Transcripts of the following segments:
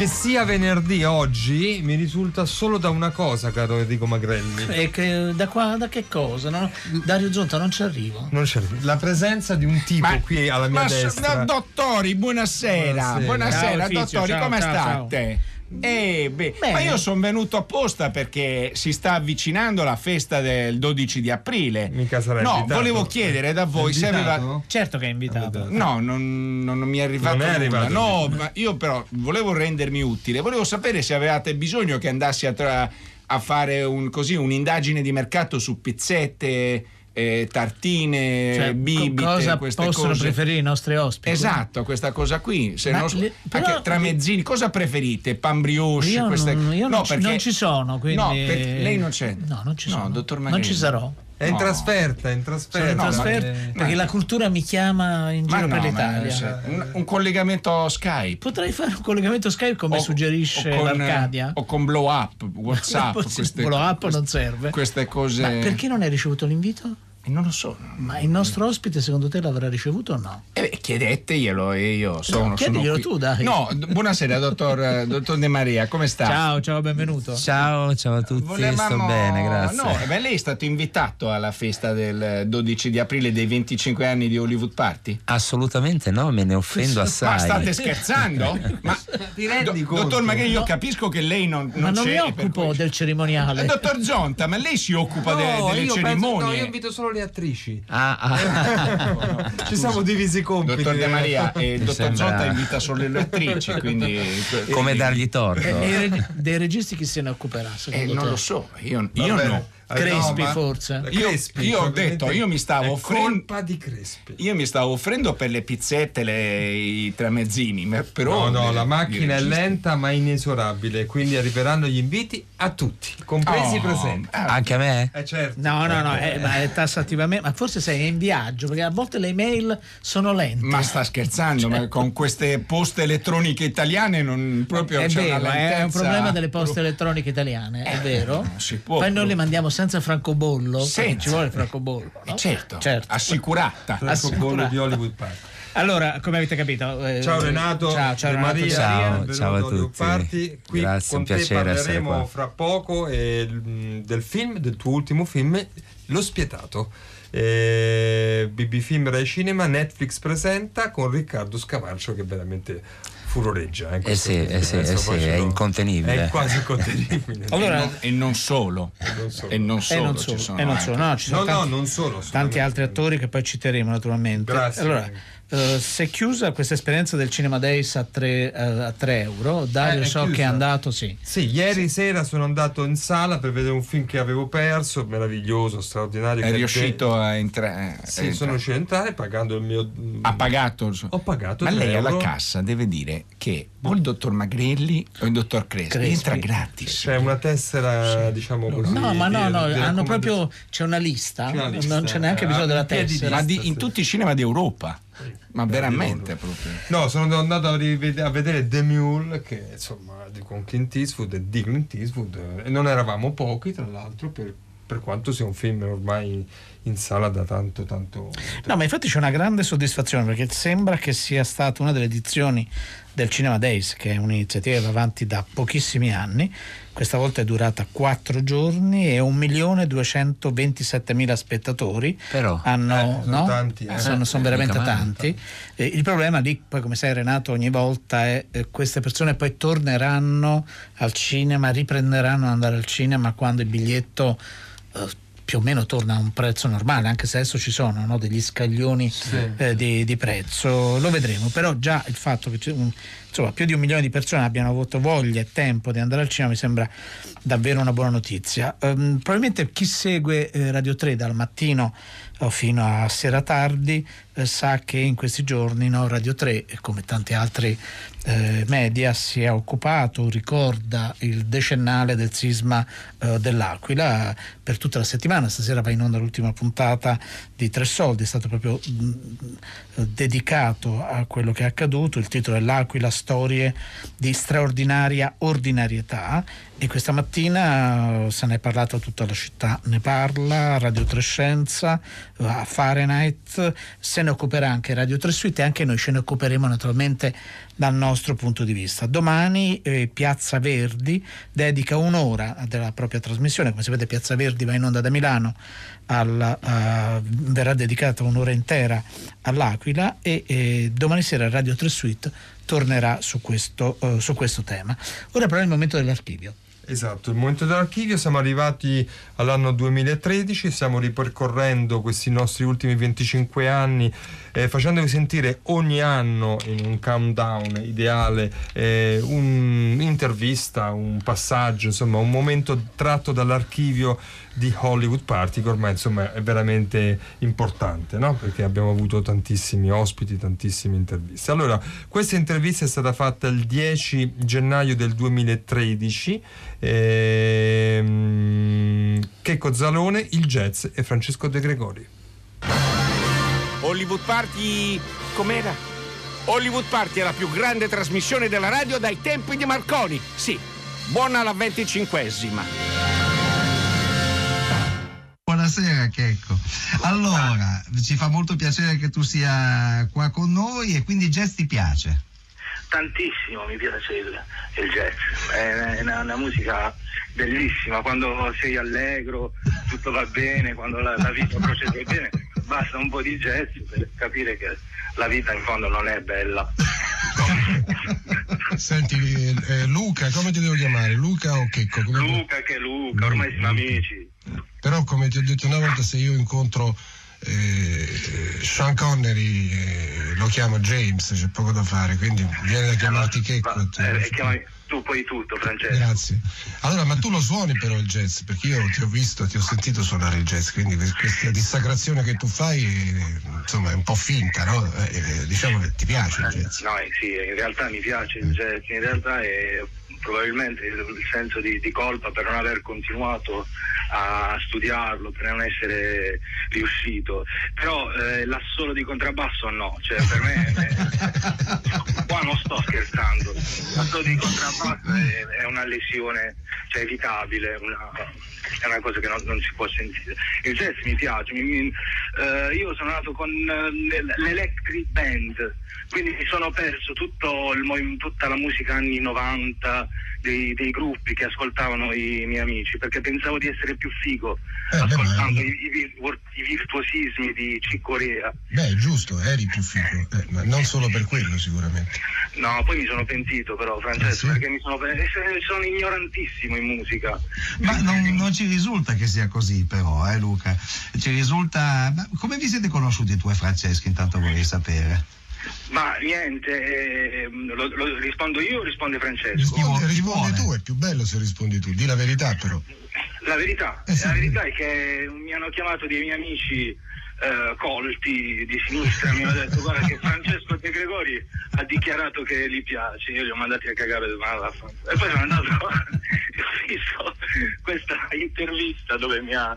Che sia venerdì oggi mi risulta solo da una cosa, caro Enrico Magrelli. E che, da qua, da che cosa? No? Dario Zonta non ci arrivo. Non c'è la presenza di un tipo qui alla mia ma destra. no, dottori, buonasera. Buonasera. Buonasera, Ciao, dottori, ciao, come ciao, state? Eh, beh, Bene. ma io sono venuto apposta perché si sta avvicinando la festa del 12 di aprile. Mica sarà No, invitato. volevo chiedere da voi se aveva. Certo che è invitato. No, non, non mi è arrivato Non è nulla. arrivato. No, ma io però volevo rendermi utile. Volevo sapere se avevate bisogno che andassi a, tra- a fare un, così, un'indagine di mercato su pizzette, eh, tartine, Cioè, bibite, cosa possono cose. preferire i nostri ospiti? Esatto, questa cosa qui. Se non- le- però- tramezzini, cosa preferite? Pan brioche? Io, queste... non, io non no, ci, perché... non ci sono, quindi... No, lei non c'è. No, non ci No, sono. dottor non Magrini. ci sarò. È in trasferta, è in trasferta. In no, ma- trasferta Eh, perché ma- la cultura mi chiama in Ma giro no, per ma- l'Italia. se- un, un collegamento Skype. Potrei fare un collegamento Skype come O- suggerisce o con, l'Arcadia. O con blow up, WhatsApp. Queste, blow up queste- non serve. Queste cose. Ma perché non hai ricevuto l'invito? Eh, Non lo so. Ma il nostro ospite secondo te l'avrà ricevuto o no? Eh, beh, chiedeteglielo e io sono. chiediglielo sono qui. tu, dai. No, d- buonasera, dottor, dottor De Maria, come sta? Ciao, ciao, benvenuto. Ciao, ciao a tutti, sto bene, grazie. No, eh, beh, lei è stato invitato alla festa del 12 di aprile dei 25 anni di Hollywood Party? Assolutamente no, me ne offendo assai. Ma state scherzando? Ma Ti rendi do- conto? dottor Magari, io capisco che lei non, Ma non c'è mi occupo cui- del cerimoniale. Eh, Dottor Zonta, ma lei si occupa de- No, delle io penso- cerimonie? no, io invito solo le attrici. Ah, ah. Ci siamo divisi i compiti. Dottor De Maria e il dottor sembra- Zonta invita solo le attrici, quindi... come dargli torto. E reg- dei registi chi se ne occuperà? Eh, non lo so, io, io bene. no. Crespi, No, forse. Io- Crespi, io ho detto, io mi stavo offrendo- colpa di Crespi. Io mi stavo offrendo per le pizzette, le, i tramezzini, ma però... No, no, eh, la macchina è lenta ma inesorabile, quindi arriveranno gli inviti a tutti, compresi i Oh, presenti. Anche a me? Eh certo. No, no, no, eh, ma è tassativamente. Ma forse sei in viaggio perché a volte le email sono lente. Ma sta scherzando, ma con queste poste elettroniche italiane non proprio è c'è vero, una è un problema delle poste elettroniche italiane, è vero. non si può Poi noi le mandiamo senza francobollo. Senza. Ci vuole il francobollo. no? Eh, certo, certo. assicurata. Francobollo di Hollywood Park. Allora, come avete capito, eh, Ciao Renato, ciao, ciao Renato, Maria, Ciao, benvenuto ciao a tutti. Party. Qui Grazie, con un te piacere parleremo fra poco eh, del film, del tuo ultimo film, Lo Spietato. Eh, BB Film Rai Cinema, Netflix presenta con Riccardo Scamarcio che veramente furoreggia. eh, Eh questo sì, eh sì, eh sì, è incontenibile. È quasi incontenibile. Allora- e, non, e non solo. non solo. E non E solo. non ci solo, sono e non solo, no, ci sono No, no, tanti, non solo. tanti altri attori che poi citeremo naturalmente. Grazie. Allora, eh, si è chiusa questa esperienza del Cinema Days a 3, a 3 euro. Dario Eh, so chiusa. che è andato, sì. Sì, ieri sera sono andato in sala per vedere un film che avevo perso, meraviglioso, straordinario. È che riuscito a entrare. Sì, sono riuscito a entrare pagando il mio... Ha pagato. Ho pagato Ma 3 lei alla euro. cassa deve dire che o il dottor Magrelli o il dottor Crespi, Crespi. entra gratis. C'è una tessera, diciamo così. No, ma no, no, di hanno proprio c'è una lista, C'è una lista, non c'è neanche eh, bisogno della piedi di tessera. Ma di- in tutti i cinema d'Europa. Ma veramente proprio. No, sono andato a, rivede- a vedere The Mule, che insomma di- con Clint Eastwood e di Clint Eastwood, eh, e non eravamo pochi, tra l'altro, per, per quanto sia un film ormai in sala da tanto, tanto. No, ma infatti c'è una grande soddisfazione perché sembra che sia stata una delle edizioni del Cinema Days, che è un'iniziativa che va avanti da pochissimi anni. Questa volta è durata quattro giorni e 1.227.000 spettatori Però, hanno, Eh, sono no? tanti, eh. sono, sono veramente Mica male. tanti. Eh, il problema lì, poi come sai Renato, ogni volta è eh, queste persone poi torneranno al cinema, riprenderanno ad andare al cinema quando il biglietto eh, più o meno torna a un prezzo normale, anche se adesso ci sono no, degli scaglioni eh, di, di prezzo, lo vedremo, però già il fatto che un- insomma, più di un milione di persone abbiano avuto voglia e tempo di andare al cinema mi sembra davvero una buona notizia. Ehm, probabilmente chi segue eh, Radio 3 dal mattino eh, fino a sera tardi eh, sa che in questi giorni no, Radio 3, eh, come tanti altri eh, media, si è occupato, ricorda il decennale del sisma eh, dell'Aquila per tutta la settimana. Stasera va in onda l'ultima puntata di Tre Soldi, è stato proprio mh, dedicato a quello che è accaduto. Il titolo è L'Aquila, storie di straordinaria ordinarietà e questa mattina eh, se ne è parlato tutta la città, ne parla Radio Trescenza, a Fahrenheit, se ne occuperà anche Radio 3 Suite e anche noi ce ne occuperemo naturalmente dal nostro punto di vista. Domani eh, Piazza Verdi dedica un'ora della propria trasmissione, come sapete Piazza Verdi va in onda da Milano, alla, uh, verrà dedicata un'ora intera all'Aquila e, e domani sera Radio 3 Suite tornerà su questo, uh, su questo tema. Ora però è il momento dell'archivio. Esatto, il momento dell'archivio, siamo arrivati all'anno 2013, stiamo ripercorrendo questi nostri ultimi 25 anni eh, facendovi sentire ogni anno in un countdown ideale eh, un'intervista, un passaggio, insomma un momento tratto dall'archivio di Hollywood Party che ormai insomma è veramente importante no? perché abbiamo avuto tantissimi ospiti, tantissime interviste. Allora, questa intervista è stata fatta il 10 gennaio del 2013 ehm, Checco Zalone, il jazz e Francesco De Gregori. Hollywood Party com'era? Hollywood Party è la più grande trasmissione della radio dai tempi di Marconi. Sì, buona la venticinquesima. Buonasera Checco. Allora, ci fa molto piacere che tu sia qua con noi e quindi jazz ti piace? Tantissimo mi piace il, il jazz, è una, una, musica bellissima, quando sei allegro tutto va bene, quando la, la vita procede bene basta un po' di jazz per capire che la vita in fondo non è bella. Senti, eh, Luca, come ti devo chiamare? Luca o Checco? Come Luca che Luca, ormai siamo amici. Però come ti ho detto una volta, se io incontro eh, Sean Connery eh, lo chiamo James, c'è poco da fare, quindi viene da chiamarti Checco. Eh, chiamami tu puoi tutto, Francesco. Grazie. Allora, ma tu lo suoni però il jazz, perché io ti ho visto, ti ho sentito suonare il jazz, quindi questa dissacrazione che tu fai, insomma, è un po' finta, no? Eh, eh diciamo che ti piace il jazz. No, sì, in realtà mi piace il jazz, in realtà è probabilmente il, senso di, di, colpa per non aver continuato a studiarlo, per non essere riuscito. Però eh, l'assolo di contrabbasso no, cioè per me eh, qua non sto scherzando. L'assolo di contrabbasso è, una lesione cioè, evitabile, una, è una cosa che non, non, si può sentire. Il jazz mi piace, mi, mi, eh, io sono nato con eh, l'Electric Band, quindi mi sono perso il, tutta la musica anni 90 dei, dei, gruppi che ascoltavano i miei amici, perché pensavo di essere più figo eh, ascoltando beh, i, i, i, virtuosismi di Cicorea. Beh, giusto, eri più figo, eh, ma non solo per quello sicuramente. No, poi mi sono pentito però, Francesco, ah, sì? perché mi sono, eh, sono ignorantissimo in musica. Ma non, non, ci risulta che sia così però, eh Luca? Ci risulta... Ma come vi siete conosciuti tu e Francesco, intanto vorrei sapere? Ma niente, eh, lo, lo, rispondo io o risponde Francesco? Risponde, rispondi tu, è più bello se rispondi tu, di la verità però. La verità, eh sì. la verità è che mi hanno chiamato dei miei amici eh, colti di sinistra, mi hanno detto guarda che Francesco De Gregori ha dichiarato che gli piace, io li ho mandati a cagare e poi sono andato, ho visto questa intervista dove mi ha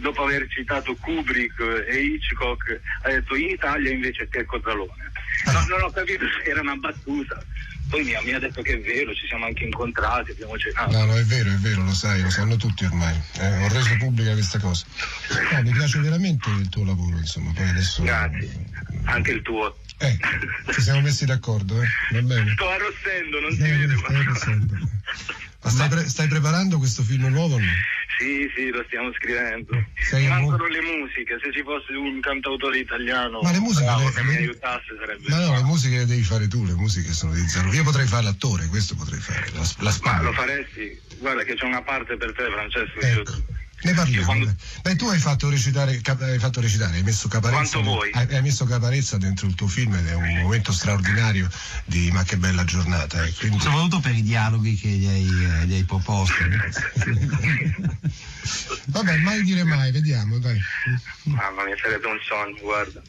dopo aver citato Kubrick e Hitchcock, ha detto in Italia invece è Cozzalone. No, non ho capito se era una battuta. Poi mi ha, mi ha, detto che è vero, ci siamo anche incontrati, abbiamo cenato. No, no, è vero, è vero, lo sai, lo sanno tutti ormai. Eh, ho reso pubblica questa cosa. No, mi piace veramente il tuo lavoro, insomma, poi adesso. Grazie. Anche il tuo. Eh, ci siamo messi d'accordo, eh? Va bene. Sto arrossendo, non si vede. Stai arrossendo. Ma stai, pre- stai, preparando questo film nuovo? No? Sì, sì, lo stiamo scrivendo. Sei Mancano le musiche, se ci fosse un cantautore italiano ma le musiche bravo, le, che mi aiutasse sarebbe. Ma no, le musiche le devi fare tu, le musiche sono di zero. Io potrei fare l'attore, questo potrei fare. La, la ma lo faresti? Guarda che c'è una parte per te, Francesco. Ecco. Io ne parliamo. Quando... Beh, tu hai fatto recitare, hai fatto recitare, hai messo caparezza. Hai, hai, messo caparezza dentro il tuo film ed è un momento straordinario di ma che bella giornata. Eh. Quindi... Soprattutto per i dialoghi che gli hai, eh, gli hai proposto. Vabbè, mai dire mai, vediamo, dai. Mamma mia, sarebbe un sogno, guarda.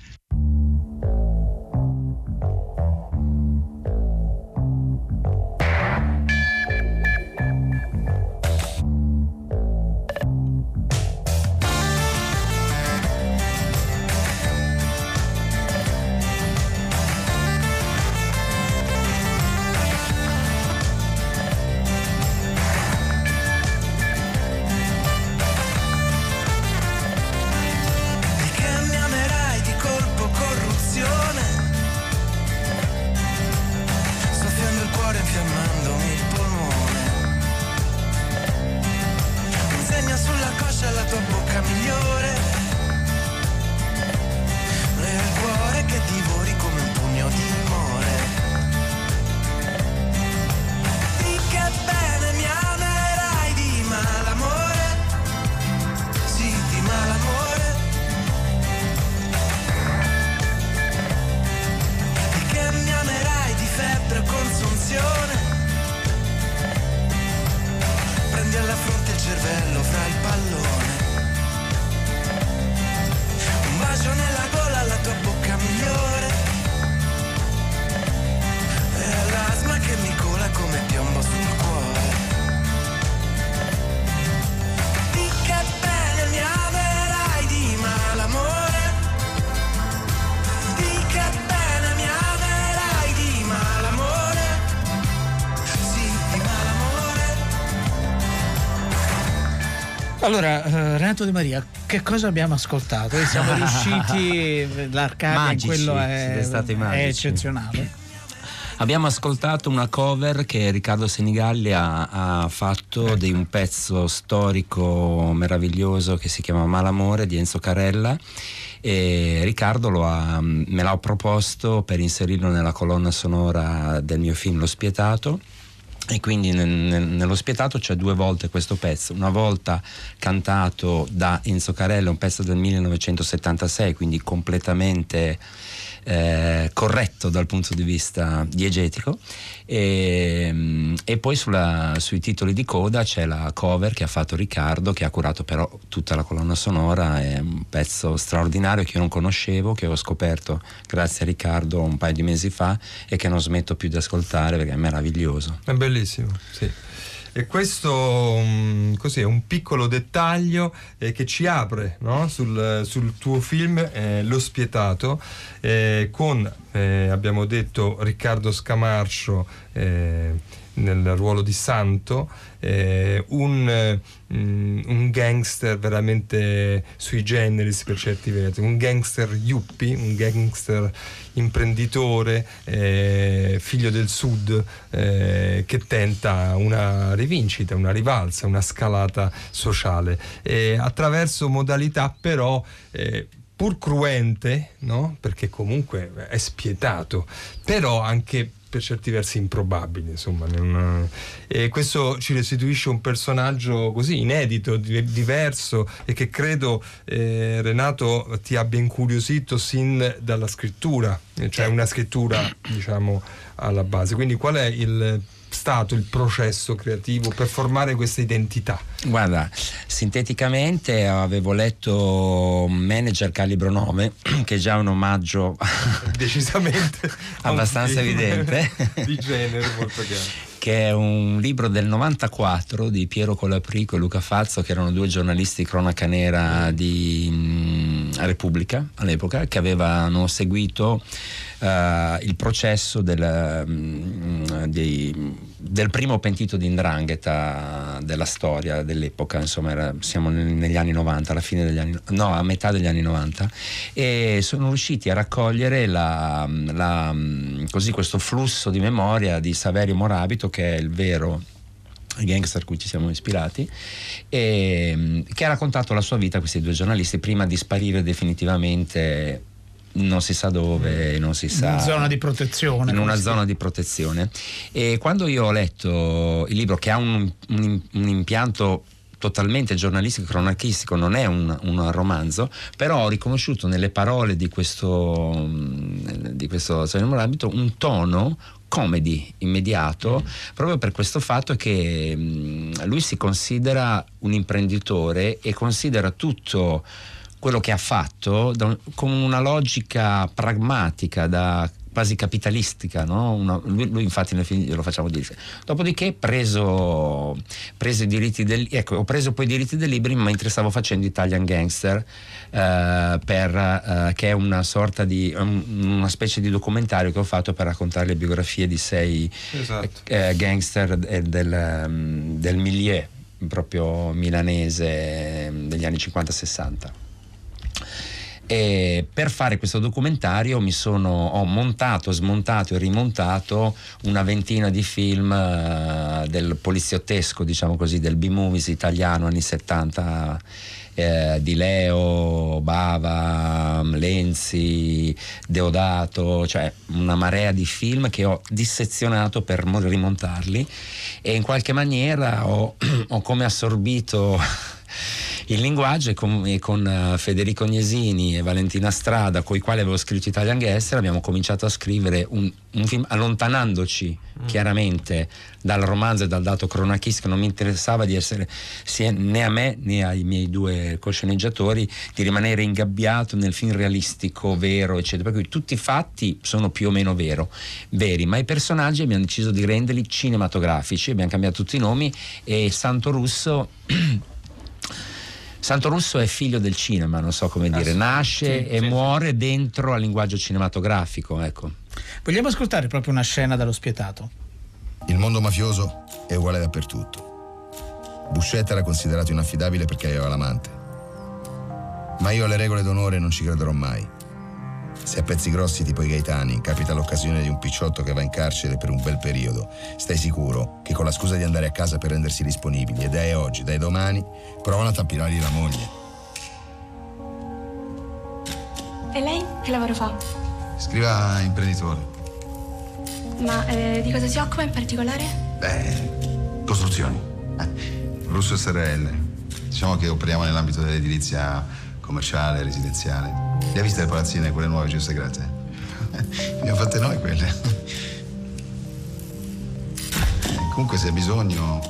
Allora, eh, Renato De Maria, che cosa abbiamo ascoltato? E siamo riusciti, in Magici, quello è, è eccezionale. Abbiamo ascoltato una cover che Riccardo Senigalli ha, ha fatto di un pezzo storico meraviglioso che si chiama Malamore di Enzo Carella e Riccardo ha- me l'ha proposto per inserirlo nella colonna sonora del mio film Lo Spietato. E quindi nel- nel- nello spietato c'è due volte questo pezzo, una volta cantato da Enzo Carella, un pezzo del 1976, quindi completamente eh, corretto dal punto di vista diegetico, e, mm, e poi sulla- sui titoli di coda c'è la cover che ha fatto Riccardo, che ha curato però tutta la colonna sonora, è un pezzo straordinario che io non conoscevo, che ho scoperto grazie a Riccardo un paio di mesi fa e che non smetto più di ascoltare perché è meraviglioso. È bellissimo, sì. E questo mm, così, è un piccolo dettaglio eh, che ci apre no? sul, sul tuo film eh, Lo Spietato eh, con, eh, abbiamo detto, Riccardo Scamarcio eh, nel ruolo di Santo, eh, un, mm, un gangster veramente sui generis per certi versi, un gangster yuppie, un gangster imprenditore, eh, figlio del sud, eh, che tenta una rivincita, una rivalsa, una scalata sociale, attraverso modalità però... eh, pur cruente, no? perché comunque è spietato, però anche per certi versi improbabili, insomma. non- E questo ci restituisce un personaggio così inedito, di- diverso e che credo eh, Renato ti abbia incuriosito sin dalla scrittura, eh, cioè una scrittura diciamo alla base. Quindi qual è il stato il processo creativo per formare questa identità? Guarda, sinteticamente avevo letto Manager Calibro 9, che è già un omaggio Decisamente abbastanza evidente. di genere molto chiaro. che è un libro del 94 di Piero Colaprico e Luca Fazzo, che erano due giornalisti cronaca nera di mm, Repubblica all'epoca, che avevano seguito eh, il processo del, mm, dei- del primo pentito di Indrangheta della storia dell'epoca, insomma era- siamo negli anni 90, alla fine degli anni, no, a metà degli anni 90, e sono riusciti a raccogliere la- la- così questo flusso di memoria di Saverio Morabito, che è il vero gangster a cui ci siamo ispirati, e, che ha raccontato la sua vita a questi due giornalisti prima di sparire definitivamente non si sa dove, non si sa In zona di protezione. in una zona di protezione. E quando io ho letto il libro, che ha un, un- un impianto totalmente giornalistico cronachistico, non è un, un romanzo, però ho riconosciuto nelle parole di questo, mm, di questo Saverio Morabito un tono comedy immediato proprio per questo fatto che mm, lui si considera un imprenditore e considera tutto quello che ha fatto da con una logica pragmatica da quasi capitalistica, no? Una- lui, lui infatti nel film glielo facciamo dire. Dopodiché preso, preso i diritti del, ecco, ho preso poi i diritti del libro mentre stavo facendo Italian Gangster, eh, per, eh, che è una sorta di un- una specie di documentario che ho fatto per raccontare le biografie di sei Esatto. eh, gangster eh, del, del milieu proprio milanese mm, degli anni 50-60. E per fare questo documentario mi sono, ho montato, smontato e rimontato una ventina di film eh, del poliziottesco, diciamo così, del B-movies italiano anni 70 eh, di Leo, Bava, Lenzi, Deodato, cioè una marea di film che ho dissezionato per mo- rimontarli. E in qualche maniera ho, ho come assorbito il linguaggio e con, e con, eh, Federico Gnesini e Valentina Strada, con i quali avevo scritto Italian Guest, abbiamo cominciato a scrivere un, un film allontanandoci mm. chiaramente dal romanzo e dal dato cronachisco, non mi interessava di essere né a me né ai miei due cosceneggiatori di rimanere ingabbiato nel film realistico, vero, eccetera. Per cui tutti i fatti sono più o meno vero, veri, ma i personaggi abbiamo deciso di renderli cinematografici, abbiamo cambiato tutti i nomi e Santo Russo Santo Russo è figlio del cinema, non so come dire, nasce sì, e sì. muore dentro al linguaggio cinematografico. Ecco. Vogliamo ascoltare proprio una scena dallo spietato. Il mondo mafioso è uguale dappertutto. Buscetta era considerato inaffidabile perché aveva l'amante. Ma io alle regole d'onore non ci crederò mai. Se a pezzi grossi tipo i Gaetani capita l'occasione di un picciotto che va in carcere per un bel periodo, stai sicuro che con la scusa di andare a casa per rendersi disponibili e dai oggi, dai domani, provano a tampinargli la moglie. E lei che lavoro fa? Scriva imprenditore. Ma eh, di cosa si occupa in particolare? Beh, costruzioni. Eh, Russo SRL. Diciamo che operiamo nell'ambito dell'edilizia commerciale, residenziale. Le ha viste le palazzine, quelle nuove gestograte? Le abbiamo fatte noi quelle. Comunque se hai bisogno,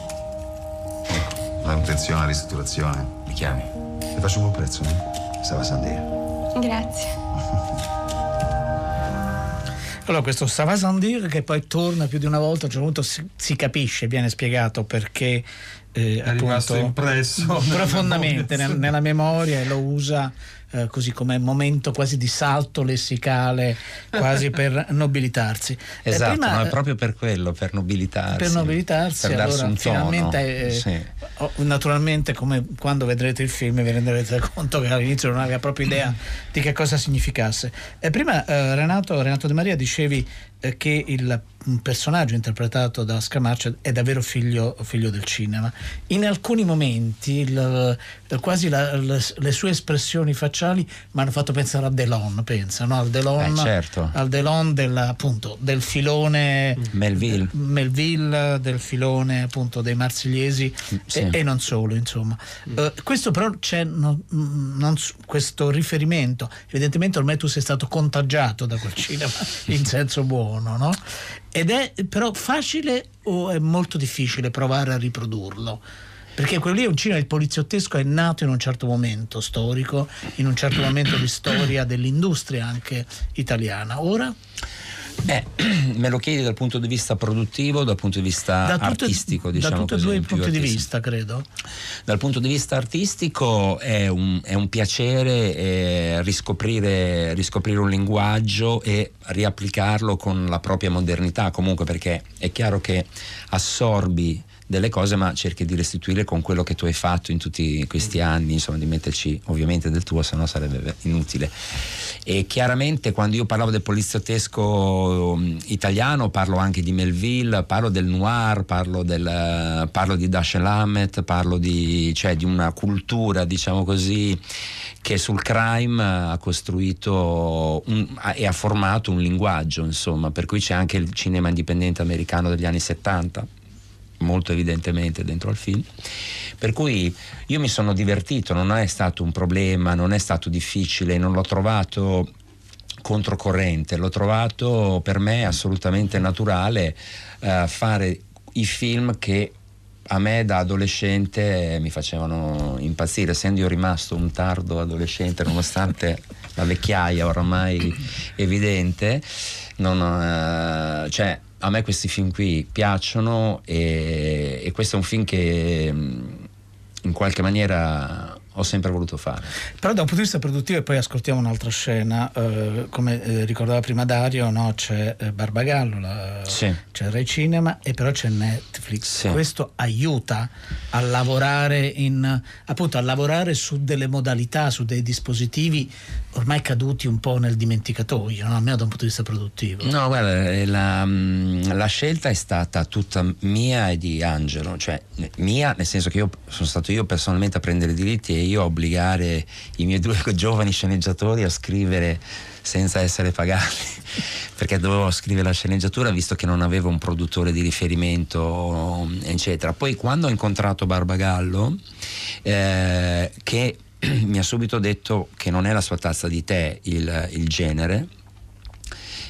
ecco, manutenzione, la ristrutturazione, mi chiami. Le faccio un buon prezzo, eh? Stava Sandia. Grazie. Allora, questo Savasandir che poi torna più di una volta, a un certo punto si, si capisce, viene spiegato perché eh, è rimasto impresso profondamente nella memoria, nella memoria e lo usa eh, così come momento quasi di salto lessicale, quasi per nobilitarsi. Esatto, eh, prima, no, è proprio per quello, per nobilitarsi. Per nobilitarsi, per allora un finalmente, eh, sì. oh, naturalmente come quando vedrete il film vi renderete conto che all'inizio non aveva proprio idea di che cosa significasse. Prima eh, Renato, Renato De Maria dicevi eh, che il personaggio interpretato da Scamaccia è davvero figlio, figlio, del cinema. In alcuni momenti il, quasi la, le, le, sue espressioni facciali mi hanno fatto pensare a Delon, pensa, no? al Delon, eh, certo. al Delon del, appunto, del filone Melville. Melville, del filone appunto dei marsigliesi sì. e, e, non solo, insomma. Mm. Uh, questo però c'è non, non, questo riferimento, evidentemente ormai tu sei stato contagiato da quel cinema in senso buono, no? Ed è però facile o è molto difficile provare a riprodurlo? Perché quello lì è un cinema, il poliziottesco è nato in un certo momento storico, in un certo momento di storia dell'industria anche italiana. Ora? Eh, me lo chiedi dal punto di vista produttivo, dal punto di vista da tutte, artistico, diciamo Da tutti e due i punti di vista, credo. Dal punto di vista artistico è un, è un piacere eh, riscoprire, riscoprire, un linguaggio e riapplicarlo con la propria modernità, comunque perché è chiaro che assorbi delle cose ma cerchi di restituire con quello che tu hai fatto in tutti questi anni insomma di metterci ovviamente del tuo se no sarebbe inutile. E chiaramente quando io parlavo del poliziottesco italiano parlo anche di Melville parlo del noir parlo, del, parlo di Dashiell Hammett parlo di, cioè, di una cultura diciamo così che sul crime ha costruito un, e ha formato un linguaggio insomma per cui c'è anche il cinema indipendente americano degli anni 70 molto evidentemente dentro al film. Per cui io mi sono divertito, non è stato un problema, non è stato difficile, non l'ho trovato controcorrente, l'ho trovato per me assolutamente naturale uh, fare i film che a me da adolescente mi facevano impazzire, essendo io rimasto un tardo adolescente nonostante la vecchiaia oramai evidente, non, uh, cioè, a me questi film qui piacciono e, e questo è un film che mm, in qualche maniera ho sempre voluto fare. Però da un punto di vista produttivo, e poi ascoltiamo un'altra scena, eh, come eh, ricordava prima Dario, no? c'è eh, Barbagallo, la, sì. c'è Rai Cinema e però c'è Netflix. Sì. Questo aiuta a lavorare, in, appunto, a lavorare su delle modalità, su dei dispositivi ormai caduti un po' nel dimenticatoio, no? almeno da un punto di vista produttivo. No, guarda, eh, la, mm, la scelta è stata tutta mia e di Angelo, cioè mia nel senso che io sono stato io personalmente a prendere i diritti e io a obbligare i miei due giovani sceneggiatori a scrivere senza essere pagati, perché dovevo scrivere la sceneggiatura visto che non avevo un produttore di riferimento, eccetera. Poi quando ho incontrato Barbagallo, eh, che mi ha subito detto che non è la sua tazza di tè il, il genere.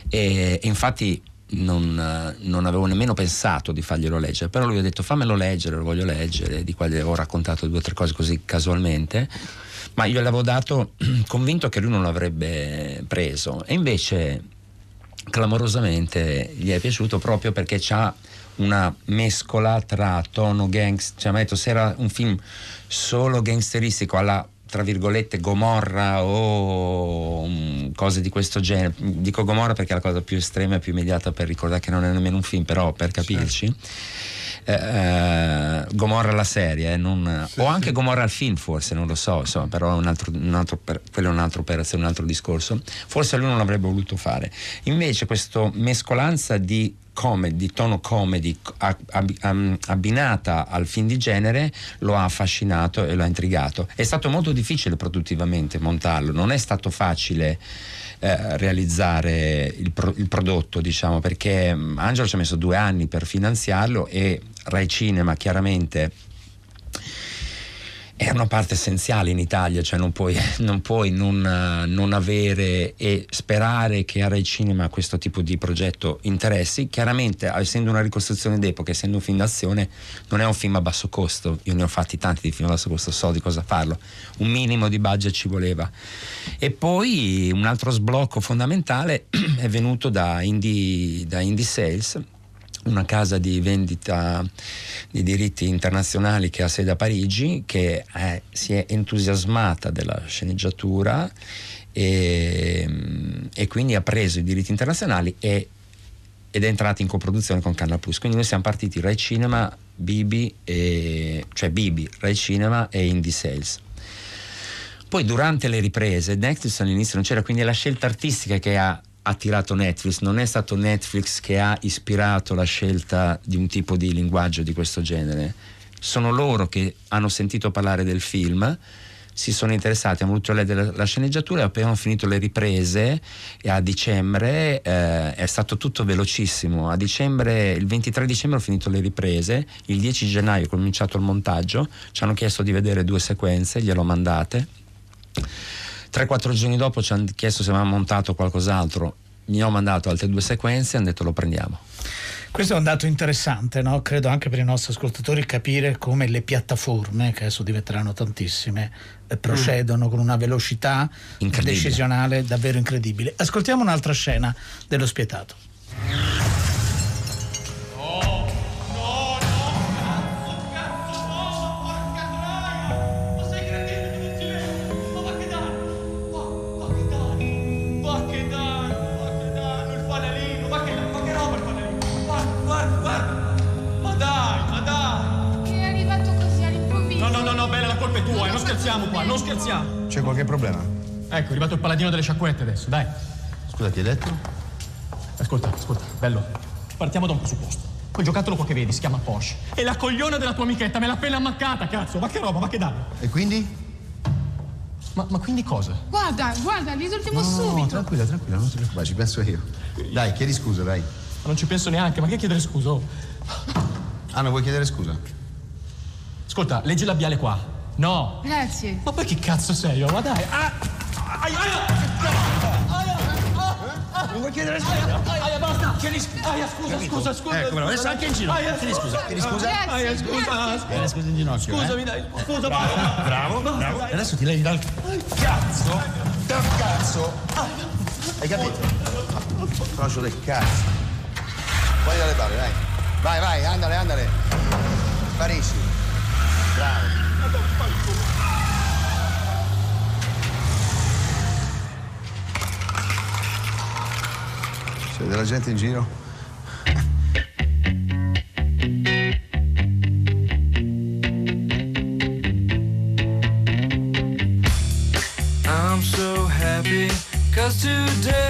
E, infatti non, non, avevo nemmeno pensato di farglielo leggere, però lui ha detto fammelo leggere, lo voglio leggere, di qua gli avevo raccontato due o tre cose così casualmente, ma io l'avevo dato convinto che lui non l'avrebbe preso. E invece clamorosamente gli è piaciuto proprio perché c'ha una mescola tra tono gangster, cioè mi ha detto se era un film solo gangsteristico alla tra virgolette Gomorra o um, cose di questo genere. Dico Gomorra perché è la cosa più estrema e più immediata per ricordare che non è nemmeno un film, però per capirci. Certo. Eh, Gomorra la serie, eh, non, sì, o anche sì. Gomorra al film forse, non lo so, insomma, però è un altro, un altro, quello è un'altra operazione, un altro discorso. Forse lui non l'avrebbe voluto fare. Invece questa mescolanza di comedy, di tono comedy abbinata al film di genere lo ha affascinato e lo ha intrigato. È stato molto difficile produttivamente montarlo, non è stato facile eh, realizzare il, pro- il, prodotto, diciamo, perché mm, Angelo ci ha messo due anni per finanziarlo e Rai Cinema chiaramente è una parte essenziale in Italia, cioè non puoi non, puoi non, non avere e sperare che a Rai Cinema questo tipo di progetto interessi. Chiaramente, essendo una ricostruzione d'epoca, essendo un film d'azione, non è un film a basso costo. Io ne ho fatti tanti di film a basso costo, so di cosa farlo. Un minimo di budget ci voleva. E poi un altro sblocco fondamentale è venuto da Indie, da Indie Sales una casa di vendita di diritti internazionali che ha sede a Parigi, che è, si è entusiasmata della sceneggiatura e, e, quindi ha preso i diritti internazionali e, ed è entrata in coproduzione con Canal Plus. Quindi noi siamo partiti Rai Cinema, Bibi, e, cioè Bibi, Rai Cinema e Indie Sales. Poi durante le riprese, Netflix all'inizio non c'era, quindi è la scelta artistica che ha attirato Netflix, non è stato Netflix che ha ispirato la scelta di un tipo di linguaggio di questo genere, sono loro che hanno sentito parlare del film, si sono interessati, hanno voluto leggere la sceneggiatura e hanno finito le riprese e a dicembre eh, è stato tutto velocissimo, a dicembre, il 23 dicembre ho finito le riprese, il 10 gennaio ho cominciato il montaggio, ci hanno chiesto di vedere due sequenze, glielo mandate 3-4 giorni dopo ci hanno chiesto se avevamo montato qualcos'altro, gli ho mandato altre due sequenze e hanno detto lo prendiamo. Questo è un dato interessante, no? credo anche per i nostri ascoltatori capire come le piattaforme, che adesso diventeranno tantissime, eh, procedono mm. con una velocità decisionale davvero incredibile. Ascoltiamo un'altra scena dello spietato. Scherziamo qua, non scherziamo. C'è qualche problema? Ecco, è arrivato il paladino delle sciacquette adesso, dai. Scusa, ti hai detto? Ascolta, ascolta, bello. Partiamo da un presupposto. Quel giocattolo qua che vedi si chiama Porsche. E la cogliona della tua amichetta me l'ha appena ammaccata, cazzo. Ma che roba, ma che dai? E quindi? Ma, ma quindi cosa? Guarda, guarda, risolviamo no, subito. No, tranquilla, tranquilla, non ti preoccupare, ci penso io. Dai, chiedi scusa, dai. Ma non ci penso neanche, ma che chiedere scusa? Oh. Ah, non vuoi chiedere scusa? Ascolta, leggi il labiale qua. No. Grazie. Ma poi chi cazzo sei? Oh, ma dai. Ah. Aia, aia. Non vuoi chiedere scusa? Aia, basta. Chiedi aia, scusa, scusa, scusa. Ecco, bravo, adesso anche in ginocchio. Chiedi scusa, chiedi scusa. Aia, scusa. Chiedi scusa in ginocchio. Scusami, dai. Scusa, bravo. Bravo, Adesso ti levi dal cazzo. Dal cazzo. Hai capito? Crocio del cazzo. Vai dalle palle, dai. Vai, vai, andale, andale. Sparisci. Bravo. C'è della gente in giro? I'm so happy I'm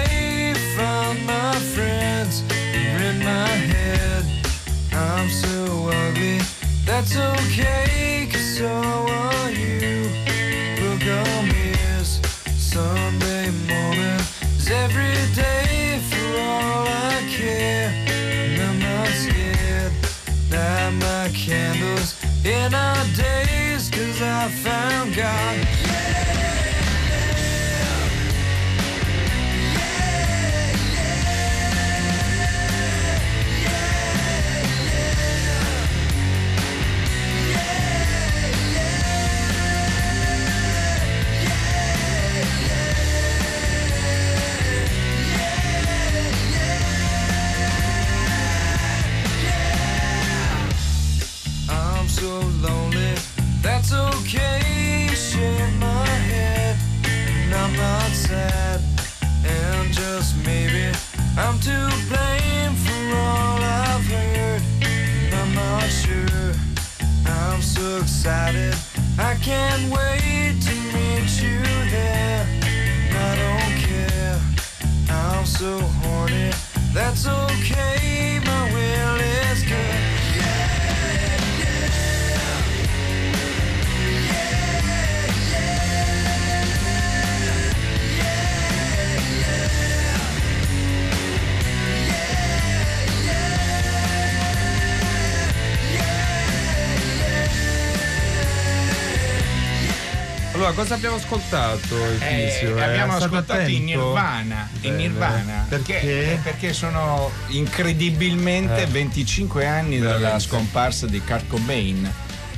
cosa abbiamo ascoltato? Eh, Tizio? Eh, abbiamo è stato ascoltato in attento? Nirvana, in Bene. Nirvana Perché? perché sono incredibilmente Eh. 25 anni dalla Veramente. scomparsa di Kurt Cobain.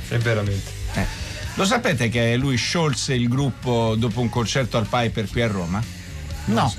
È veramente. Eh. Lo sapete che lui sciolse il gruppo dopo un concerto al Piper qui a Roma? No.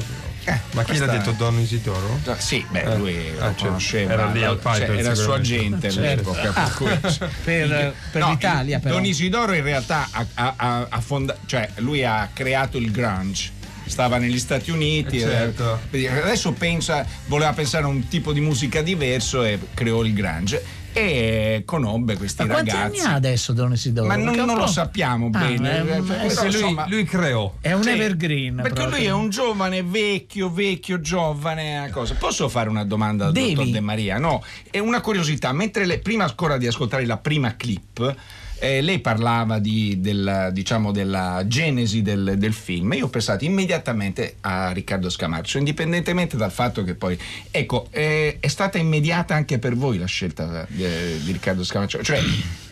Eh, Ma chi l'ha detto Don Isidoro? Sì, beh, Eh. lui Ah, lo certo. conosceva. Era lì al cioè, era il suo agente Certo. all'epoca. Ah, per per, per No, l'Italia però. Don Isidoro in realtà ha, ha- ha- fonda- cioè lui ha creato il grunge. Stava negli Stati Uniti, Eh, certo. eh, adesso pensa, voleva pensare a un tipo di musica diverso e creò il grunge e conobbe questi Ma quanti ragazzi. anni ha adesso Don Isidoro? Ma non, non lo sappiamo Ah, bene. è eh, Perché lui, insomma, lui creò. È un sì, evergreen. Perché proprio. lui è un giovane vecchio, vecchio, giovane. una Cosa. Posso fare una domanda al Devi. dottor De Maria? No, è una curiosità. Mentre le- prima ancora di ascoltare la prima clip, eh, lei parlava di, della, diciamo, della genesi del, del film. Io ho pensato immediatamente a Riccardo Scamarcio, indipendentemente dal fatto che poi. Ecco, eh, è stata immediata anche per voi la scelta di, di Riccardo Scamarcio. Cioè,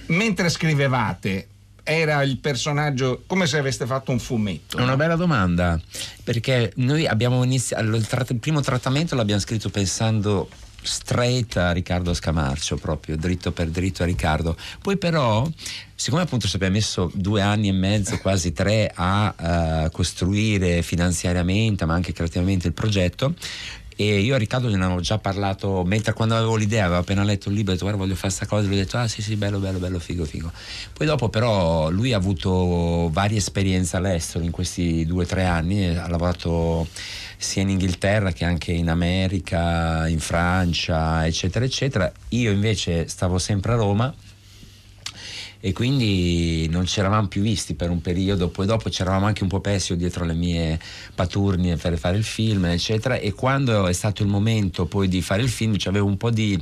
mentre scrivevate. Era il personaggio come se aveste fatto un fumetto. È una bella domanda, perché noi abbiamo iniziato, il, il primo trattamento l'abbiamo scritto pensando straight a Riccardo Scamarcio, proprio dritto per dritto a Riccardo. Poi però, siccome appunto ci abbiamo messo due anni e mezzo, quasi tre, a eh, costruire finanziariamente, ma anche creativamente il progetto, e io a Riccardo gliene avevo già parlato mentre quando avevo l'idea, avevo appena letto il libro, ho detto guarda voglio fare questa cosa, lui ha detto ah sì sì bello bello bello figo figo. Poi dopo però lui ha avuto varie esperienze all'estero in questi due o tre anni, ha lavorato sia in Inghilterra che anche in America, in Francia, eccetera, eccetera. Io invece stavo sempre a Roma e quindi non ci eravamo più visti per un periodo, poi dopo ci eravamo anche un po' persi dietro le mie paturnie per fare il film, eccetera, e quando è stato il momento poi di fare il film avevo un po' di,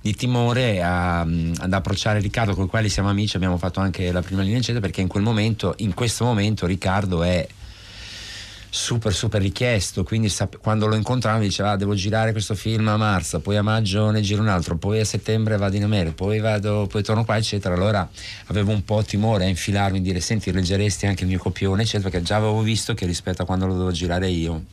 di timore a- ad approcciare Riccardo, con il quale siamo amici, abbiamo fatto anche la prima linea, eccetera, perché in quel momento, in questo momento Riccardo è super super richiesto quindi sap- quando lo incontravo diceva "Ah, devo girare questo film a marzo poi a maggio ne giro un altro poi a settembre vado in America poi vado poi torno qua eccetera. Allora avevo un po' timore a infilarmi e dire senti leggeresti anche il mio copione eccetera perché già avevo visto che rispetto a quando lo dovevo girare io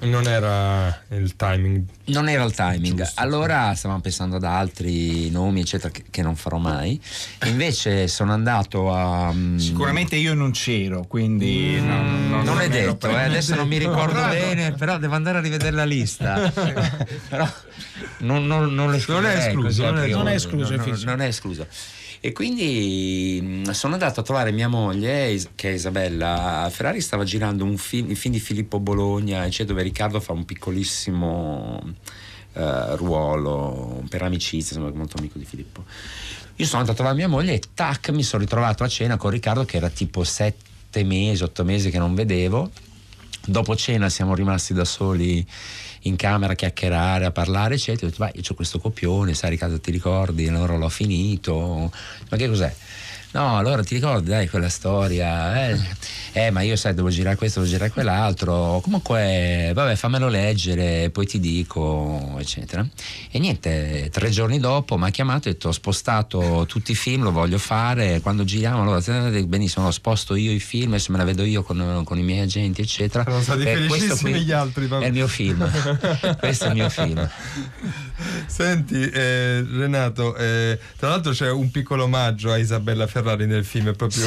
Non era il timing. non era il timing. allora stavamo pensando ad altri nomi, eccetera, che, che non farò mai. Invece sono andato a. mm, Sicuramente io non c'ero, quindi no, no, no, non è detto, eh, adesso non mi ricordo Però- bene, però devo andare a rivedere la lista. però non, non, non lo escluderei escluso, così a non è- non è escluso, no, è no, non è escluso. E quindi mh, sono andato a trovare mia moglie, che è Isabella a Ferrari, stava girando un film, il film di Filippo Bologna, eccetera, dove Riccardo fa un piccolissimo eh, ruolo per amicizia, insomma, molto amico di Filippo. Io sono andato a trovare mia moglie e tac, mi sono ritrovato a cena con Riccardo che era tipo sette mesi, otto mesi che non vedevo. Dopo cena siamo rimasti da soli in camera a chiacchierare, a parlare, eccetera. Ho detto, vai, io ho questo copione, sai Riccardo ti ricordi, allora l'ho finito. Ma che cos'è? No, allora ti ricordi, dai, quella storia. Eh, eh, ma io sai, devo girare questo, devo girare quell'altro. Comunque, vabbè, fammelo leggere, poi ti dico, eccetera. E niente, tre giorni dopo mi ha chiamato e detto: ho spostato tutti i film, lo voglio fare. Quando giriamo, allora benissimo, lo sposto io i film, adesso me la vedo io con, con i miei agenti, eccetera. Sono stati Eh, questo felicissimi qui gli altri. vabbè. È il mio film. questo è il mio film. Senti, eh, Renato, eh, tra l'altro c'è un piccolo omaggio a Isabella Ferrari nel film, è proprio.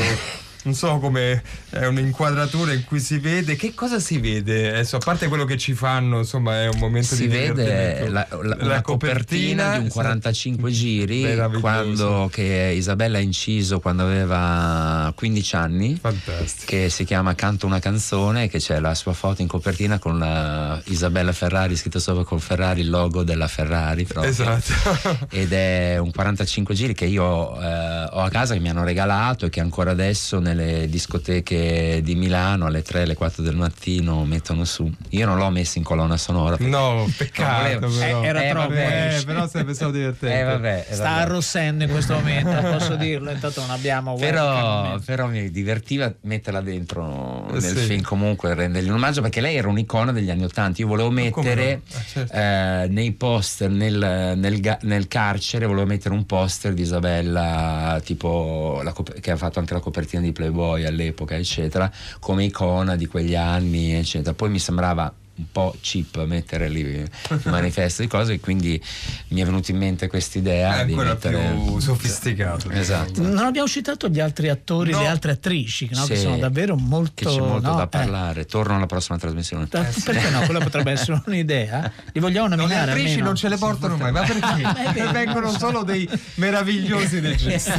Non so come è un'inquadratura in cui si vede. Che cosa si vede? Adesso, a parte quello che ci fanno, insomma, è un momento si di vede divertimento. la, la- una copertina, di un 45 giri Meraviglioso. quando, che Isabella ha inciso quando aveva 15 anni Fantastico. che si chiama Canto una canzone che c'è la sua foto in copertina con la Isabella Ferrari scritto sopra col Ferrari il logo della Ferrari proprio. Esatto. ed è un 45 giri che io eh, ho a casa che mi hanno regalato e che ancora adesso nelle discoteche di Milano alle 3 alle 4 del mattino mettono su io non l'ho messo in colonna sonora No, peccato. Però. Eh, era Eh, troppo. vabbè. Eh, però sarebbe stato divertente. eh, vabbè, eh, Sta vabbè. arrossendo in questo momento, posso dirlo, intanto non abbiamo Però, però mi divertiva metterla dentro Eh, nel sì. film comunque rendergli un omaggio perché lei era un'icona degli anni Ottanta io volevo mettere no? Ah, certo. eh, nei poster nel, nel nel carcere volevo mettere un poster di Isabella tipo la che ha fatto anche la copertina di Playboy all'epoca eccetera come icona di quegli anni eccetera. Poi mi sembrava un po' cheap mettere lì il manifesto di cose e quindi mi è venuta in mente questa idea È di ancora mettere più sofisticato. esatto Non abbiamo citato gli altri attori, No. le altre attrici, no? che Sì, sono davvero molto. che c'è molto no, da eh. parlare torno alla prossima trasmissione Da- Perché no? Quella potrebbe essere un'idea. Li vogliamo No, le nominare attrici almeno? non ce le portano mai, ma perché? vengono solo dei meravigliosi registi.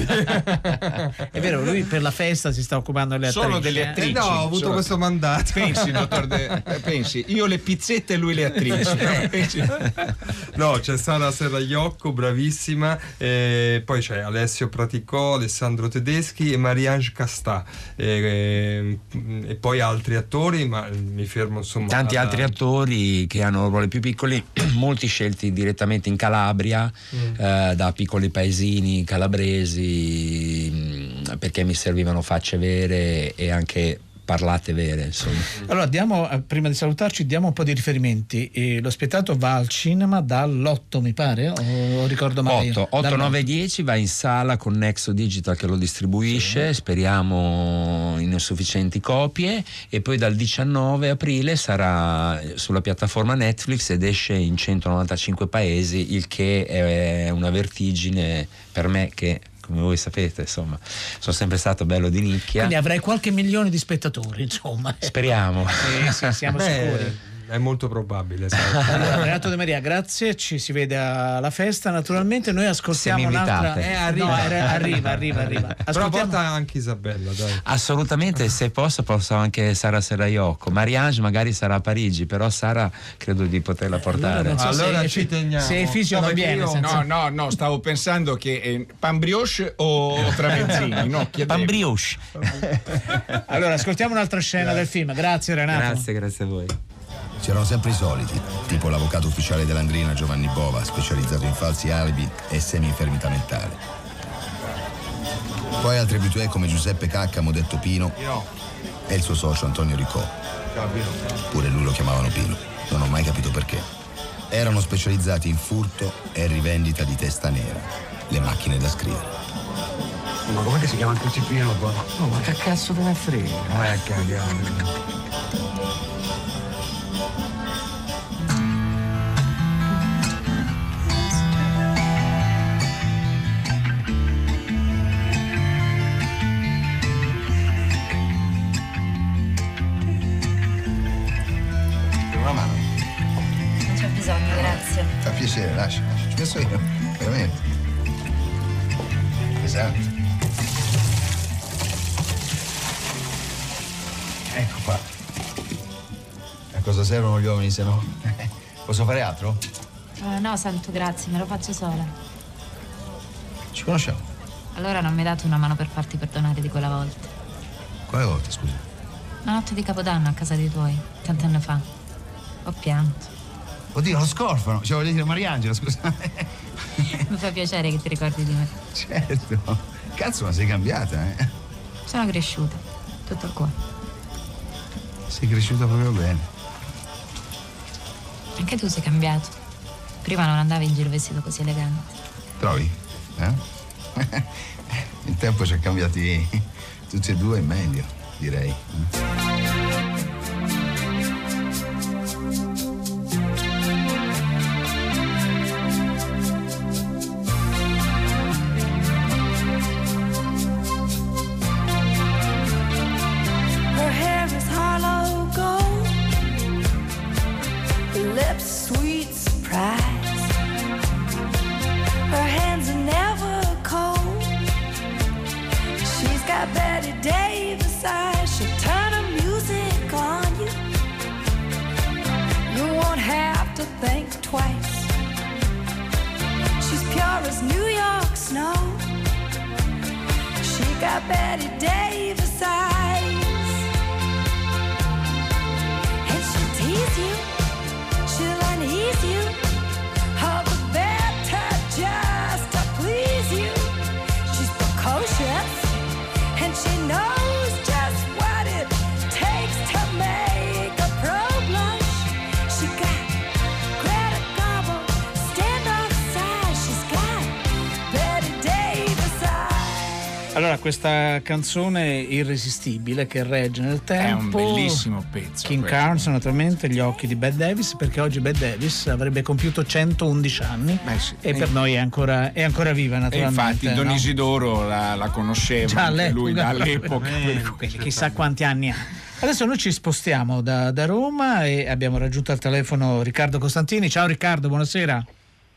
È vero, lui per la festa si sta occupando delle Solo attrici. delle eh. attrici. Eh no, ho avuto Solo- questo mandato. Pensi, dottor De, eh, pensi, io le pizzette e lui le attrici. Pensi- No, c'è Sara Serraiocco, bravissima, e poi c'è Alessio Praticò, Alessandro Tedeschi e Marianne Castà. E, e- e poi altri attori, ma mi fermo insomma. tanti alla- altri attori che hanno ruoli più piccoli molti scelti direttamente in Calabria Mm. eh, da piccoli paesini calabresi mh, perché mi servivano facce vere e anche parlate vere insomma Allora, diamo, eh, prima di salutarci, diamo un po' di riferimenti. Eh, lo spettacolo va al cinema dall'8, mi pare, o, ricordo male? 8, 8 Dal- 9 10 va in sala con Nexo Digital che lo distribuisce, speriamo in sufficienti copie e poi dal 19 aprile sarà sulla piattaforma Netflix ed esce in 195 paesi, il che è una vertigine per me che come voi sapete, insomma, sono sempre stato bello di nicchia. Quindi avrai qualche milione di spettatori, insomma. Speriamo. Sì, sì, siamo Beh, sicuri. È molto probabile. Allora, Renato De Maria, grazie, ci si vede alla festa. Naturalmente noi ascoltiamo un'altra. Eh, arriva. No, era- arriva, arriva, arriva. Però Ascoltiamo. porta anche Isabella, dai. Assolutamente, se posso, posso anche Sara Serraiocco. Marianne magari sarà a Parigi, però Sara credo di poterla portare. non so Allora se- ci teniamo. Se Efisio No, viene io- senza- No, no, no, stavo pensando che eh, pan brioche o tramezzini, no. Pan brioche. Allora, ascoltiamo un'altra scena del film. Grazie, Renato. Grazie, grazie a voi. C'erano sempre i soliti, tipo l'avvocato ufficiale dell'Andrina Giovanni Bova, specializzato in falsi alibi e semi-infermità mentale. Poi altri abitué come Giuseppe Caccamo, detto Pino, e il suo socio Antonio Ricò. Pure lui lo chiamavano Pino, non ho mai capito perché. Erano specializzati in furto e rivendita di testa nera, le macchine da scrivere. Ma com'è che si chiamano tutti Pino qua? No, ma che cazzo te ne frega? Vai a cagare. Lascia, lascia. Ci penso io, veramente. Pesante. Ecco qua. A cosa servono gli uomini se no? Posso fare altro? Eh, no, santo, grazie, me lo faccio sola. Ci conosciamo. Allora non mi hai dato una mano per farti perdonare di quella volta. Quale volta, scusa? La notte di Capodanno a casa dei tuoi, tanti anni fa. Ho pianto. Oddio, lo scorfano. Cioè, voglio dire Mariangela, scusa. Mi fa piacere che ti ricordi di me. certo. Cazzo, ma sei cambiata, eh? Sono cresciuta, tutto qua. Sei cresciuta proprio bene. Anche tu sei cambiato. Prima non andavi in giro vestito così elegante. Trovi? Eh? Il tempo ci ha cambiati tutti e due in meglio, direi. Questa canzone irresistibile che regge nel tempo. un bellissimo pezzo King questo. Carnes, naturalmente, gli occhi di Bette Davis, perché oggi Bette Davis avrebbe compiuto 111 anni e per noi è ancora, è ancora viva, E naturalmente. infatti Don no? Isidoro la, la conosceva Già all'epoca. lui dall'epoca. Eh, quindi chissà quanti anni ha. Adesso noi ci spostiamo da, da Roma e abbiamo raggiunto al telefono Riccardo Costantini. Ciao Riccardo, buonasera.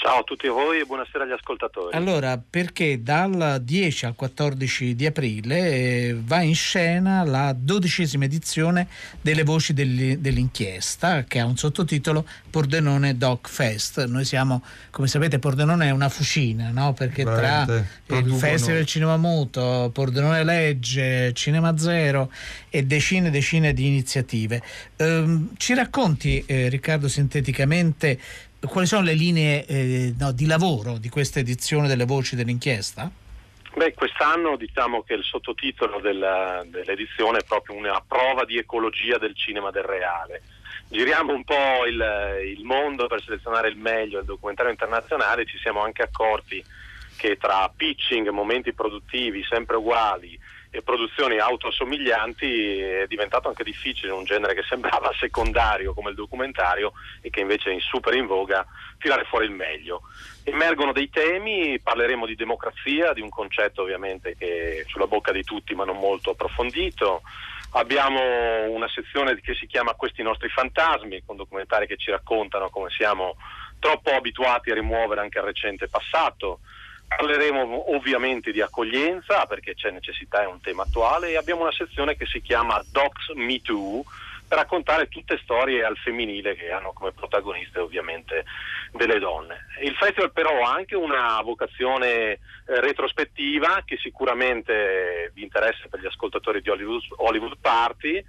Ciao a tutti voi e buonasera agli ascoltatori. Allora, perché dal 10 al 14 di aprile eh, va in scena la dodicesima edizione delle voci degli- dell'inchiesta che ha un sottotitolo Pordenone Doc Fest. Noi siamo, come sapete, Pordenone è una fucina, no? Perché tra Veramente, il producono- Festival del Cinema Muto, Pordenone Legge, Cinema Zero e decine e decine di iniziative. Ehm, ci racconti, eh, Riccardo, sinteticamente quali sono le linee eh, no, di lavoro di questa edizione delle voci dell'inchiesta? Beh, quest'anno diciamo che il sottotitolo della- dell'edizione è proprio una prova di ecologia del cinema del reale. Giriamo un po' il, il mondo per selezionare il meglio del documentario internazionale ci siamo anche accorti che tra pitching, momenti produttivi sempre uguali produzioni autoassomiglianti è diventato anche difficile un genere che sembrava secondario come il documentario e che invece è super in voga tirare fuori il meglio. Emergono dei temi, parleremo di democrazia, di un concetto ovviamente che è sulla bocca di tutti ma non molto approfondito. Abbiamo una sezione che si chiama Questi nostri fantasmi, con documentari che ci raccontano come siamo troppo abituati a rimuovere anche il recente passato. Parleremo ovviamente di accoglienza perché c'è necessità, è un tema attuale e abbiamo una sezione che si chiama Docs Me Too per raccontare tutte storie al femminile che hanno come protagoniste ovviamente delle donne. Il festival però ha anche una vocazione eh, retrospettiva che sicuramente vi interessa per gli ascoltatori di Hollywood, Hollywood Party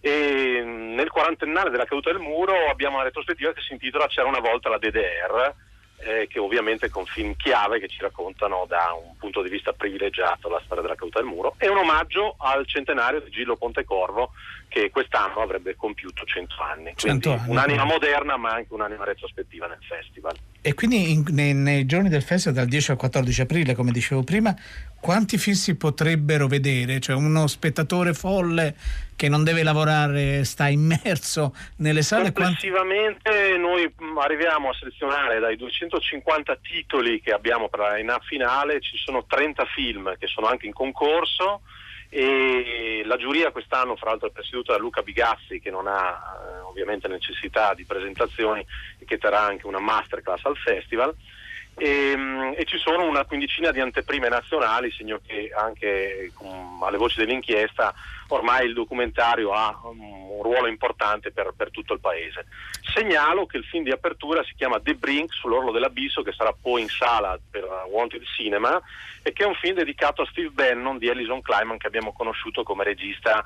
e mh, nel quarantennale della caduta del muro abbiamo una retrospettiva che si intitola C'era una volta la DDR eh, che ovviamente con film chiave che ci raccontano da un punto di vista privilegiato la storia della caduta del muro. E un omaggio al centenario di Gillo Pontecorvo che quest'anno avrebbe compiuto 100 anni. 100 Quindi anni. un'anima moderna ma anche un'anima retrospettiva nel festival. E quindi in- nei, nei giorni del festival, dal 10 al 14 aprile, come dicevo prima, quanti film si potrebbero vedere? Cioè uno spettatore folle che non deve lavorare, sta immerso nelle sale? Quanti... Complessivamente noi mh, arriviamo a selezionare dai 250 titoli che abbiamo per la finale, ci sono 30 film che sono anche in concorso e la giuria quest'anno fra l'altro è presieduta da Luca Bigazzi che non ha eh, ovviamente necessità di presentazioni e che terrà anche una masterclass al festival. E, mh, e ci sono una quindicina di anteprime nazionali, segno che anche com- alle voci dell'inchiesta ormai il documentario ha un ruolo importante per, per tutto il paese. Segnalo che il film di apertura si chiama The Brink sull'orlo dell'abisso che sarà poi in sala per Wanted Cinema e che è un film dedicato a Steve Bannon di Ellison Kleiman che abbiamo conosciuto come regista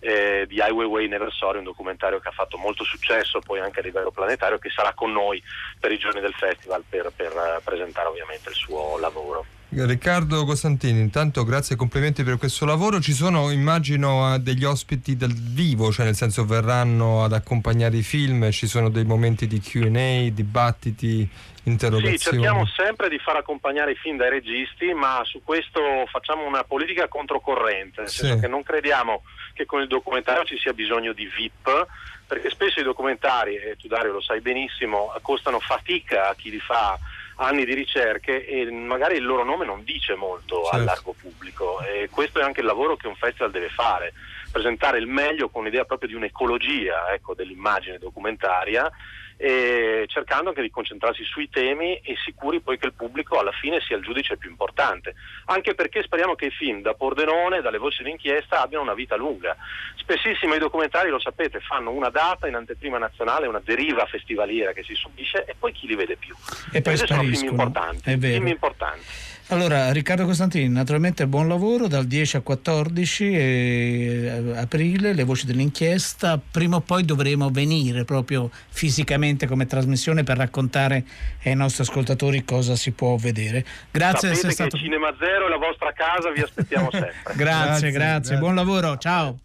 eh, di Highway Way Never Sorry, un documentario che ha fatto molto successo poi anche a livello planetario che sarà con noi per i giorni del festival per, per eh, presentare ovviamente il suo lavoro. Riccardo Costantini, intanto grazie e complimenti per questo lavoro. Ci sono, immagino, eh, degli ospiti dal vivo, cioè nel senso verranno ad accompagnare i film, ci sono dei momenti di QA, dibattiti, interrogazioni. Sì, cerchiamo sempre di far accompagnare i film dai registi, ma su questo facciamo una politica controcorrente, nel Sì. senso che non crediamo che con il documentario ci sia bisogno di VIP, perché spesso i documentari, e tu Dario lo sai benissimo, costano fatica a chi li fa anni di ricerche e magari il loro nome non dice molto Certo. al largo pubblico e questo è anche il lavoro che un festival deve fare, presentare il meglio con l'idea proprio di un'ecologia ecco, dell'immagine documentaria cercando anche di concentrarsi sui temi e sicuri poi che il pubblico alla fine sia il giudice più importante, anche perché speriamo che i film da Pordenone, dalle voci d'inchiesta abbiano una vita lunga. Spessissimo i documentari, lo sapete, fanno una data in anteprima nazionale, una deriva festivaliera che si subisce e poi chi li vede più. E poi sono film importanti, film importanti. Allora, Riccardo Costantini, naturalmente buon lavoro dal 10 al 14 eh, aprile, le voci dell'inchiesta. Prima o poi dovremo venire proprio fisicamente come trasmissione per raccontare ai nostri ascoltatori cosa si può vedere. Grazie di Sapete essere che stato Cinema Zero è la vostra casa, vi aspettiamo sempre. Grazie, grazie, buon lavoro, ciao.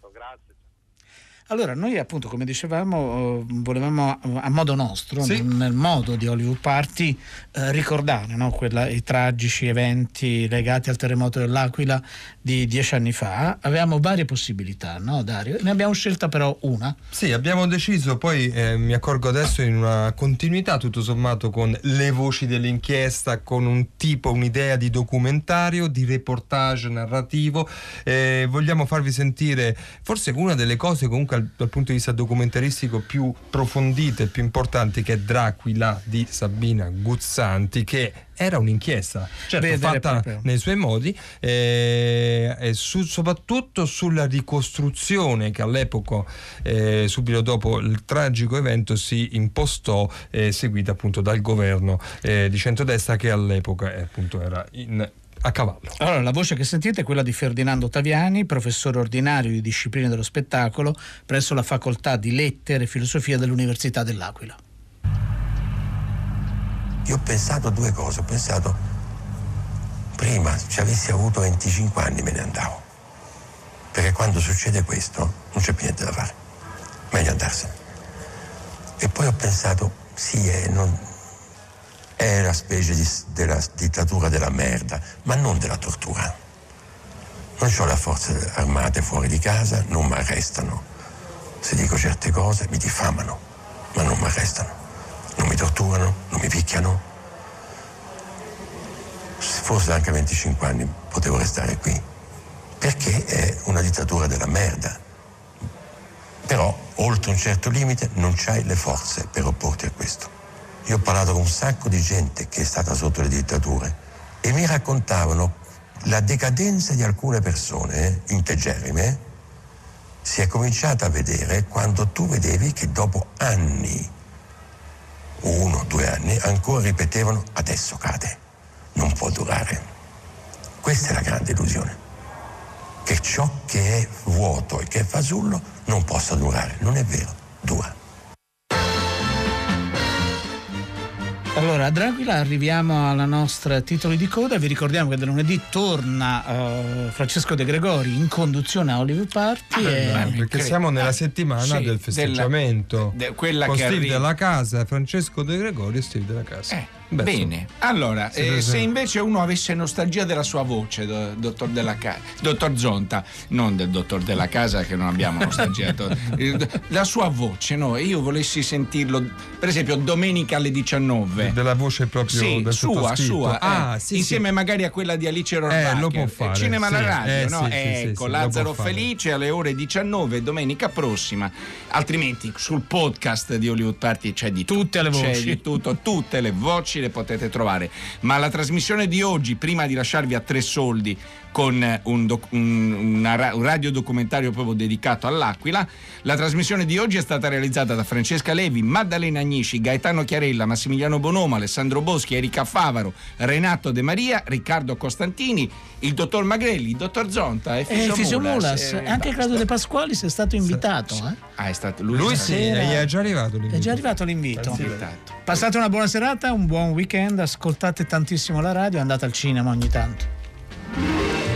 Allora, noi appunto, come dicevamo, eh, volevamo eh, a modo nostro, Sì. nel, nel modo di Hollywood Party, eh, ricordare no, quella- i tragici eventi legati al terremoto dell'Aquila di dieci anni fa. Avevamo varie possibilità, no Dario? Ne abbiamo scelta però una. Sì, abbiamo deciso, poi eh, mi accorgo adesso in una continuità tutto sommato con le voci dell'inchiesta, con un tipo, un'idea di documentario, di reportage narrativo. Eh, vogliamo farvi sentire forse una delle cose comunque al- dal punto di vista documentaristico più approfondite, più importanti, che è Dracula di Sabina Guzzanti, che era un'inchiesta, certo Vedere fatta nei suoi modi eh, e su- soprattutto sulla ricostruzione che all'epoca eh, subito dopo il tragico evento si impostò eh, seguita appunto dal governo eh, di centrodestra che all'epoca eh, appunto era in- a cavallo. Allora, la voce che sentite è quella di Ferdinando Taviani, professore ordinario di discipline dello spettacolo presso la facoltà di lettere e filosofia dell'Università dell'Aquila. Io ho pensato due cose, ho pensato prima se avessi avuto 25 anni me ne andavo, perché quando succede questo non c'è più niente da fare, meglio andarsene. E poi ho pensato, sì, è, non- è la specie di- della dittatura della merda, ma non della tortura. Non ho le forze armate fuori di casa, non mi arrestano. Se dico certe cose mi diffamano, ma non mi arrestano non mi torturano, non mi picchiano. Se fosse anche 25 anni potevo restare qui, perché è una dittatura della merda. Però oltre un certo limite non c'hai le forze per opporti a questo. Io ho parlato con un sacco di gente che è stata sotto le dittature e mi raccontavano la decadenza di alcune persone eh, integerrime si è cominciata a vedere quando tu vedevi che dopo anni uno, due anni, ancora ripetevano adesso cade, non può durare. Questa è la grande illusione, che ciò che è vuoto e che è fasullo non possa durare. Non è vero, dura. Allora, Dracula arriviamo alla nostra titoli di coda. Vi ricordiamo che da lunedì torna eh, Francesco De Gregori in conduzione a Hollywood Party. e- Perché siamo nella settimana sì, del festeggiamento della- de- quella con che Steve arriva- della Casa, Francesco De Gregorio e Steve della Casa. Beh, Bene, allora, Si eh, se invece uno avesse nostalgia della sua voce, do- dottor, della Ca- dottor Zonta, non del dottor della casa che non abbiamo nostalgiato, eh, la sua voce, no? Io volessi sentirlo, per esempio, domenica alle 19. Della voce proprio Sì, del sua, sua, Ah, eh, sì, insieme sì. magari a quella di Alice Rohrwacher. Eh, lo può fare, Cinema alla radio, Eh, no? ecco, Lazzaro. Felice alle ore 19 domenica prossima. Altrimenti sul podcast di Hollywood Party c'è di Tutte le C'è voci. di tutto, tutte le voci le potete trovare. Ma la trasmissione di oggi, prima di lasciarvi a tre soldi con un, doc- un- ra- un radiodocumentario proprio dedicato all'Aquila, la trasmissione di oggi è stata realizzata da Francesca Levi, Maddalena Agnisci, Gaetano Chiarella, Massimiliano Bonomo, Alessandro Boschi, Erika Favaro, Renato De Maria, Riccardo Costantini, il dottor Magrelli, il dottor Zonta e E Fisio, Fisio Mulas, Mulas, e anche Claudio De Pasquali si è stato invitato. eh. Ah, è stato lui, Lui è sì, è già arrivato l'invito. È già arrivato l'invito. Sì. Passate una buona serata, un buon weekend, ascoltate tantissimo la radio, andate al cinema ogni tanto. Thank you.